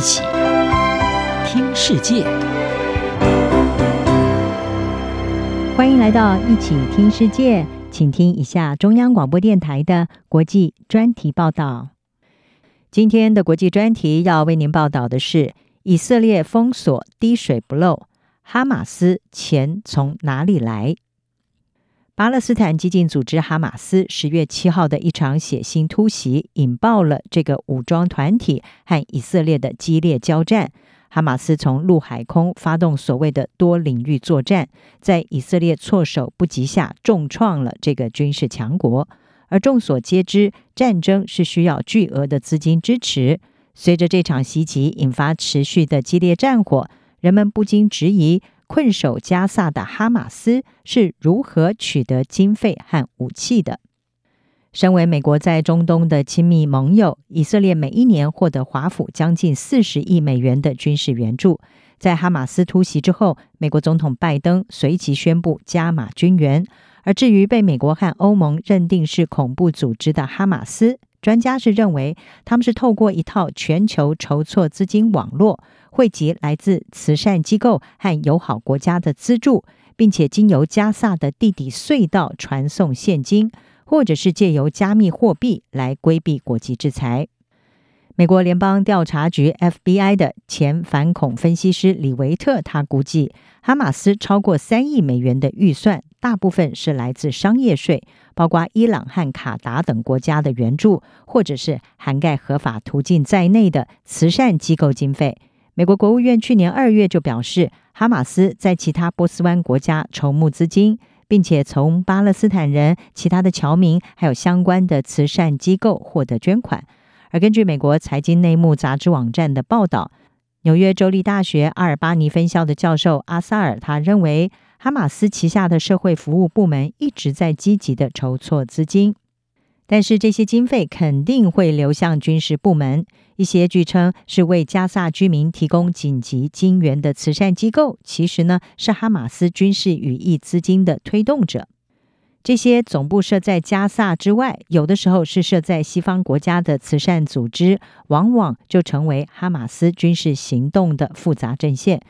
一起听世界，欢迎来到一起听世界，请听一下中央广播电台的国际专题报道。今天的国际专题要为您报道的是：以色列封锁滴水不漏，哈马斯钱从哪里来？巴勒斯坦激进组织哈马斯十月七号的一场血腥突袭，引爆了这个武装团体和以色列的激烈交战。哈马斯从陆海空发动所谓的多领域作战，在以色列措手不及下，重创了这个军事强国。而众所皆知，战争是需要巨额的资金支持。随着这场袭击引发持续的激烈战火，人们不禁质疑。困守加萨的哈马斯是如何取得经费和武器的？身为美国在中东的亲密盟友，以色列每一年获得华府将近四十亿美元的军事援助。在哈马斯突袭之后，美国总统拜登随即宣布加码军援。而至于被美国和欧盟认定是恐怖组织的哈马斯，专家是认为他们是透过一套全球筹措资金网络。汇集来自慈善机构和友好国家的资助，并且经由加萨的地底隧道传送现金，或者是借由加密货币来规避国际制裁。美国联邦调查局 FBI 的前反恐分析师李维特，他估计哈马斯超过三亿美元的预算，大部分是来自商业税，包括伊朗和卡达等国家的援助，或者是涵盖合法途径在内的慈善机构经费。美国国务院去年二月就表示，哈马斯在其他波斯湾国家筹募资金，并且从巴勒斯坦人、其他的侨民还有相关的慈善机构获得捐款。而根据美国财经内幕杂志网站的报道，纽约州立大学阿尔巴尼分校的教授阿萨尔他认为，哈马斯旗下的社会服务部门一直在积极地筹措资金。但是这些经费肯定会流向军事部门，一些据称是为加萨居民提供紧急金援的慈善机构，其实呢是哈马斯军事羽翼资金的推动者。这些总部设在加萨之外，有的时候是设在西方国家的慈善组织，往往就成为哈马斯军事行动的复杂阵线。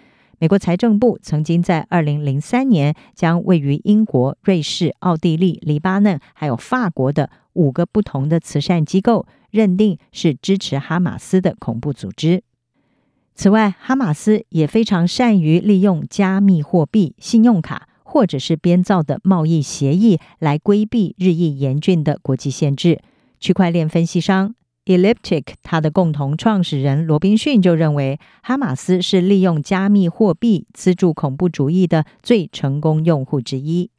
美国财政部曾经在二零零三年将位于英国、瑞士、奥地利、黎巴嫩还有法国的五个不同的慈善机构认定是支持哈马斯的恐怖组织。此外，哈马斯也非常善于利用加密货币、信用卡或者是编造的贸易协议来规避日益严峻的国际限制。区块链分析商。Elliptic，它的共同创始人罗宾逊就认为，哈马斯是利用加密货币资助恐怖主义的最成功用户之一。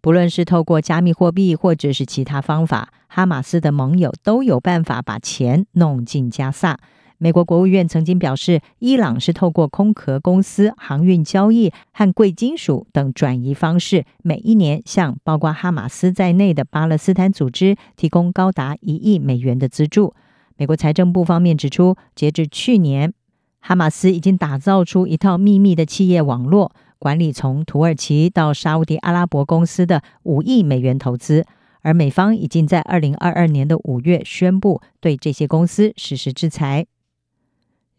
不论是透过加密货币，或者是其他方法，哈马斯的盟友都有办法把钱弄进加萨。美国国务院曾经表示，伊朗是透过空壳公司、航运交易和贵金属等转移方式，每一年向包括哈马斯在内的巴勒斯坦组织提供高达一亿美元的资助。美国财政部方面指出，截至去年，哈马斯已经打造出一套秘密的企业网络，管理从土耳其到沙乌地阿拉伯公司的五亿美元投资，而美方已经在二零二二年的五月宣布对这些公司实施制裁。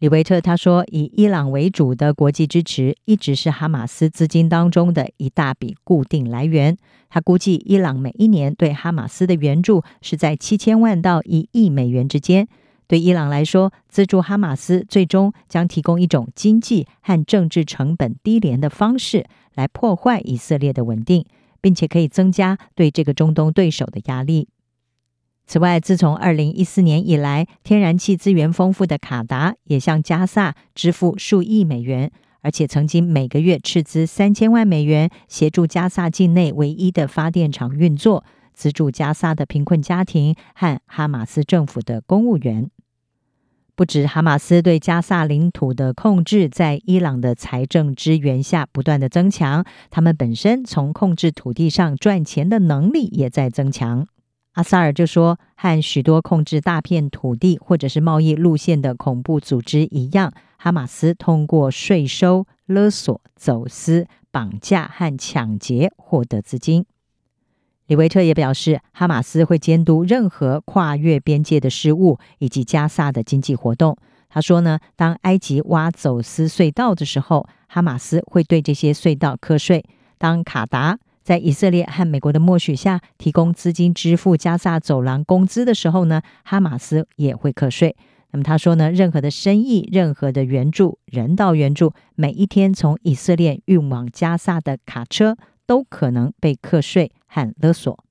李维特他说：“以伊朗为主的国际支持一直是哈马斯资金当中的一大笔固定来源。他估计，伊朗每一年对哈马斯的援助是在七千万到一亿美元之间。对伊朗来说，资助哈马斯最终将提供一种经济和政治成本低廉的方式来破坏以色列的稳定，并且可以增加对这个中东对手的压力。”此外，自从二零一四年以来，天然气资源丰富的卡达也向加萨支付数亿美元，而且曾经每个月斥资三千万美元协助加萨境内唯一的发电厂运作，资助加萨的贫困家庭和哈马斯政府的公务员。不止哈马斯对加萨领土的控制，在伊朗的财政支援下不断的增强，他们本身从控制土地上赚钱的能力也在增强。阿萨尔就说：“和许多控制大片土地或者是贸易路线的恐怖组织一样，哈马斯通过税收、勒索、走私、绑架和抢劫获得资金。”李维特也表示，哈马斯会监督任何跨越边界的事务以及加萨的经济活动。他说呢，当埃及挖走私隧道的时候，哈马斯会对这些隧道课税；当卡达在以色列和美国的默许下提供资金支付加萨走廊工资的时候呢，哈马斯也会课税。那么他说呢，任何的生意、任何的援助、人道援助，每一天从以色列运往加萨的卡车都可能被课税和勒索。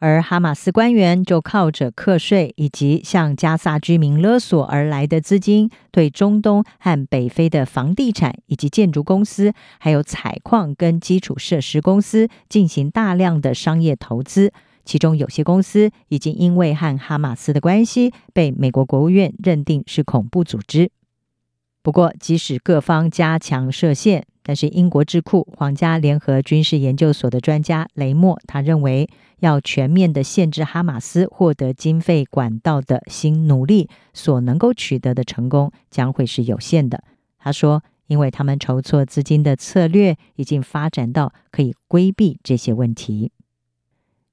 而哈马斯官员就靠着课税以及向加萨居民勒索而来的资金，对中东和北非的房地产以及建筑公司，还有采矿跟基础设施公司进行大量的商业投资。其中有些公司已经因为和哈马斯的关系，被美国国务院认定是恐怖组织。不过，即使各方加强设限，但是英国智库皇家联合军事研究所的专家雷默，他认为要全面的限制哈马斯获得经费管道的新努力所能够取得的成功将会是有限的。他说，因为他们筹措资金的策略已经发展到可以规避这些问题。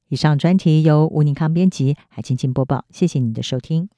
以上专题由吴宁康编辑，海清清播报，谢谢你的收听。